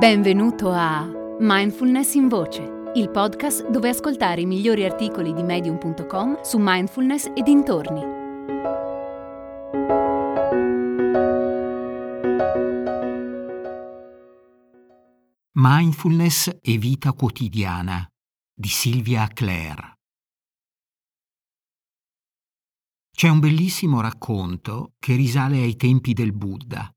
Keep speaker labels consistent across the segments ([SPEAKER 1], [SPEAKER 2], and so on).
[SPEAKER 1] Benvenuto a Mindfulness in Voce, il podcast dove ascoltare i migliori articoli di medium.com su mindfulness e dintorni.
[SPEAKER 2] Mindfulness e vita quotidiana di Silvia Clare. C'è un bellissimo racconto che risale ai tempi del Buddha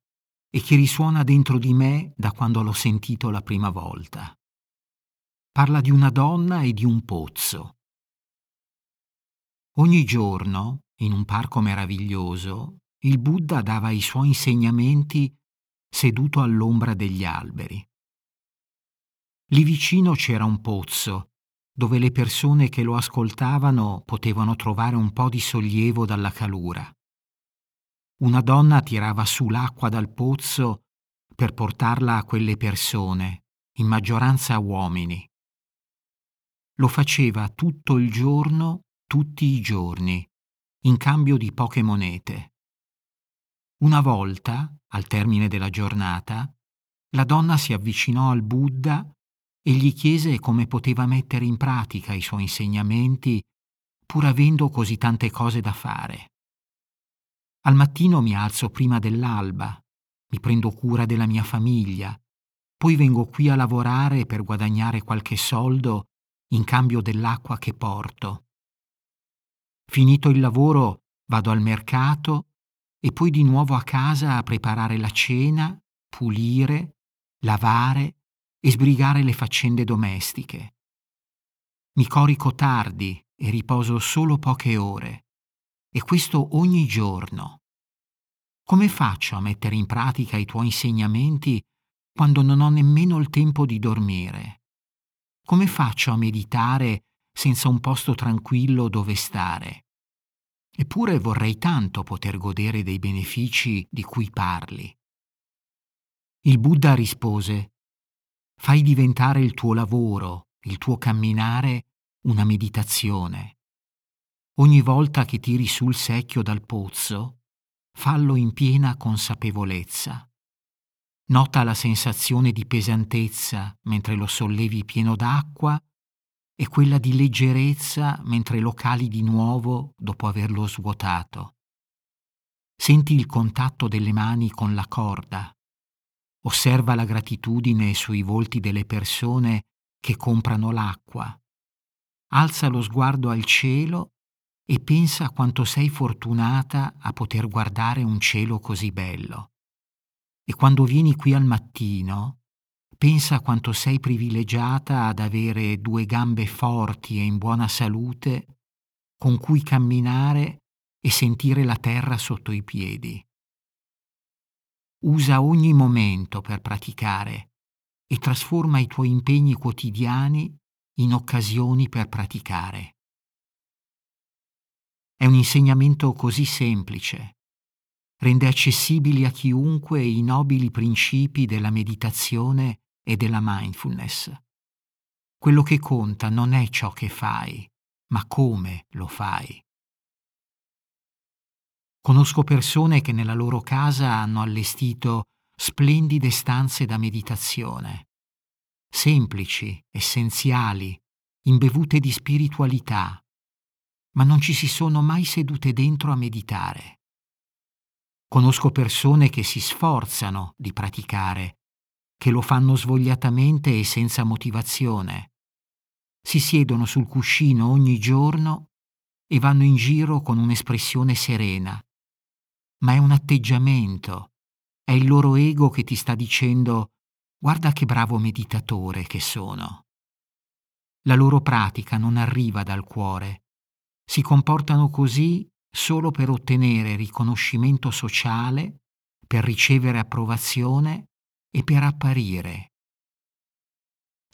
[SPEAKER 2] e che risuona dentro di me da quando l'ho sentito la prima volta. Parla di una donna e di un pozzo. Ogni giorno, in un parco meraviglioso, il Buddha dava i suoi insegnamenti seduto all'ombra degli alberi. Lì vicino c'era un pozzo, dove le persone che lo ascoltavano potevano trovare un po' di sollievo dalla calura una donna tirava su l'acqua dal pozzo per portarla a quelle persone, in maggioranza uomini. Lo faceva tutto il giorno, tutti i giorni, in cambio di poche monete. Una volta, al termine della giornata, la donna si avvicinò al Buddha e gli chiese come poteva mettere in pratica i suoi insegnamenti pur avendo così tante cose da fare. Al mattino mi alzo prima dell'alba, mi prendo cura della mia famiglia, poi vengo qui a lavorare per guadagnare qualche soldo in cambio dell'acqua che porto. Finito il lavoro vado al mercato e poi di nuovo a casa a preparare la cena, pulire, lavare e sbrigare le faccende domestiche. Mi corico tardi e riposo solo poche ore e questo ogni giorno. Come faccio a mettere in pratica i tuoi insegnamenti quando non ho nemmeno il tempo di dormire? Come faccio a meditare senza un posto tranquillo dove stare? Eppure vorrei tanto poter godere dei benefici di cui parli. Il Buddha rispose, fai diventare il tuo lavoro, il tuo camminare, una meditazione. Ogni volta che tiri sul secchio dal pozzo, fallo in piena consapevolezza. Nota la sensazione di pesantezza mentre lo sollevi pieno d'acqua e quella di leggerezza mentre lo cali di nuovo dopo averlo svuotato. Senti il contatto delle mani con la corda. Osserva la gratitudine sui volti delle persone che comprano l'acqua. Alza lo sguardo al cielo e pensa quanto sei fortunata a poter guardare un cielo così bello. E quando vieni qui al mattino, pensa quanto sei privilegiata ad avere due gambe forti e in buona salute con cui camminare e sentire la terra sotto i piedi. Usa ogni momento per praticare e trasforma i tuoi impegni quotidiani in occasioni per praticare. È un insegnamento così semplice. Rende accessibili a chiunque i nobili principi della meditazione e della mindfulness. Quello che conta non è ciò che fai, ma come lo fai. Conosco persone che nella loro casa hanno allestito splendide stanze da meditazione, semplici, essenziali, imbevute di spiritualità, ma non ci si sono mai sedute dentro a meditare. Conosco persone che si sforzano di praticare, che lo fanno svogliatamente e senza motivazione. Si siedono sul cuscino ogni giorno e vanno in giro con un'espressione serena. Ma è un atteggiamento, è il loro ego che ti sta dicendo guarda che bravo meditatore che sono. La loro pratica non arriva dal cuore, si comportano così solo per ottenere riconoscimento sociale, per ricevere approvazione e per apparire.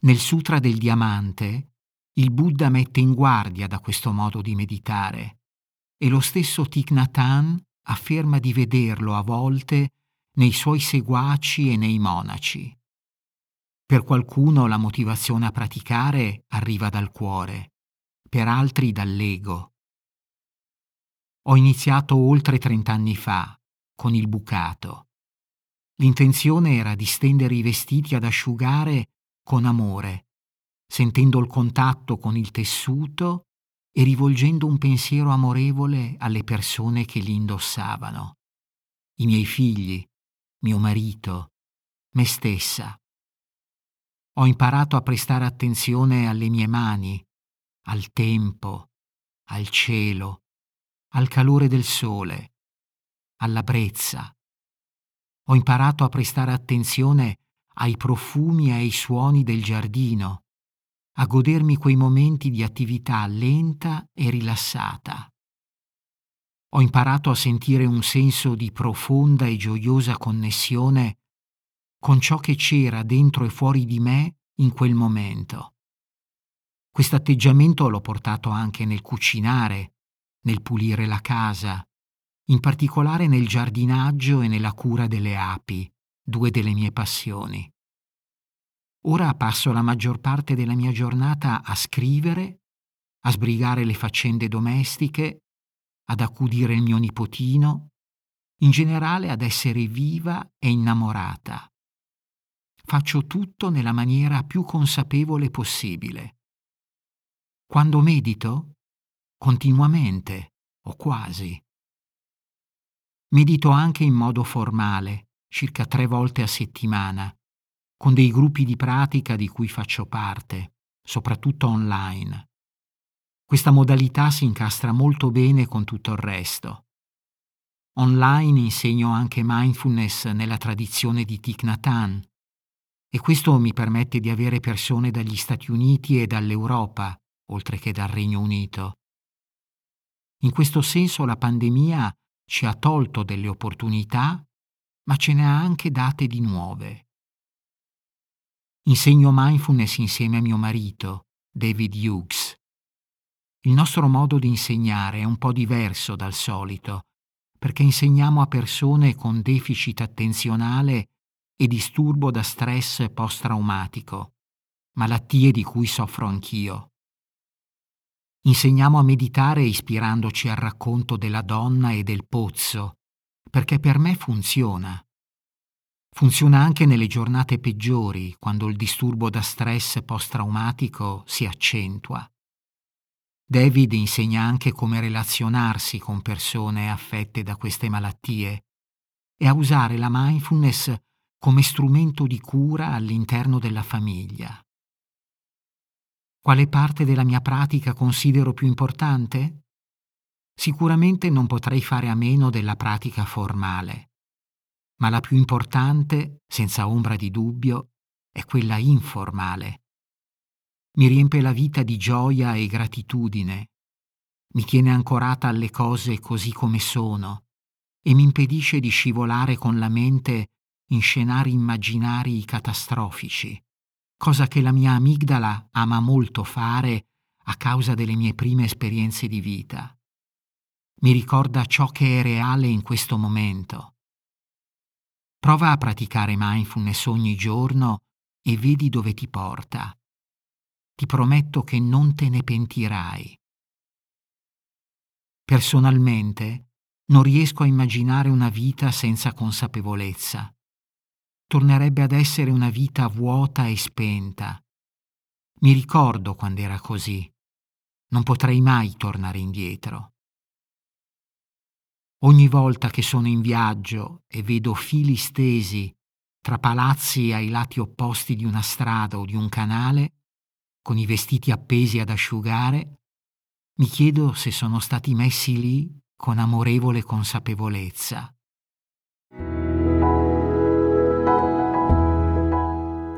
[SPEAKER 2] Nel Sutra del Diamante, il Buddha mette in guardia da questo modo di meditare e lo stesso Thich Nhat Hanh afferma di vederlo a volte nei suoi seguaci e nei monaci. Per qualcuno la motivazione a praticare arriva dal cuore, per altri dall'ego. Ho iniziato oltre trent'anni fa, con il bucato. L'intenzione era di stendere i vestiti ad asciugare con amore, sentendo il contatto con il tessuto e rivolgendo un pensiero amorevole alle persone che li indossavano. I miei figli, mio marito, me stessa. Ho imparato a prestare attenzione alle mie mani, al tempo, al cielo, al calore del sole, alla brezza. Ho imparato a prestare attenzione ai profumi e ai suoni del giardino, a godermi quei momenti di attività lenta e rilassata. Ho imparato a sentire un senso di profonda e gioiosa connessione con ciò che c'era dentro e fuori di me in quel momento. Questo atteggiamento l'ho portato anche nel cucinare, nel pulire la casa, in particolare nel giardinaggio e nella cura delle api, due delle mie passioni. Ora passo la maggior parte della mia giornata a scrivere, a sbrigare le faccende domestiche, ad accudire il mio nipotino, in generale ad essere viva e innamorata. Faccio tutto nella maniera più consapevole possibile. Quando medito? Continuamente, o quasi. Medito anche in modo formale, circa tre volte a settimana, con dei gruppi di pratica di cui faccio parte, soprattutto online. Questa modalità si incastra molto bene con tutto il resto. Online insegno anche mindfulness nella tradizione di Thich Nhat Hanh e questo mi permette di avere persone dagli Stati Uniti e dall'Europa, oltre che dal Regno Unito. In questo senso la pandemia ci ha tolto delle opportunità, ma ce ne ha anche date di nuove. Insegno mindfulness insieme a mio marito, David Hughes. Il nostro modo di insegnare è un po' diverso dal solito, perché insegniamo a persone con deficit attenzionale e disturbo da stress post-traumatico, malattie di cui soffro anch'io. Insegniamo a meditare ispirandoci al racconto della donna e del pozzo, perché per me funziona. Funziona anche nelle giornate peggiori, quando il disturbo da stress post-traumatico si accentua. David insegna anche come relazionarsi con persone affette da queste malattie e a usare la mindfulness come strumento di cura all'interno della famiglia. Quale parte della mia pratica considero più importante? Sicuramente non potrei fare a meno della pratica formale, ma la più importante, senza ombra di dubbio, è quella informale. Mi riempie la vita di gioia e gratitudine, mi tiene ancorata alle cose così come sono e mi impedisce di scivolare con la mente in scenari immaginari catastrofici cosa che la mia amigdala ama molto fare a causa delle mie prime esperienze di vita. Mi ricorda ciò che è reale in questo momento. Prova a praticare mindfulness ogni giorno e vedi dove ti porta. Ti prometto che non te ne pentirai. Personalmente non riesco a immaginare una vita senza consapevolezza tornerebbe ad essere una vita vuota e spenta. Mi ricordo quando era così. Non potrei mai tornare indietro. Ogni volta che sono in viaggio e vedo fili stesi tra palazzi ai lati opposti di una strada o di un canale, con i vestiti appesi ad asciugare, mi chiedo se sono stati messi lì con amorevole consapevolezza.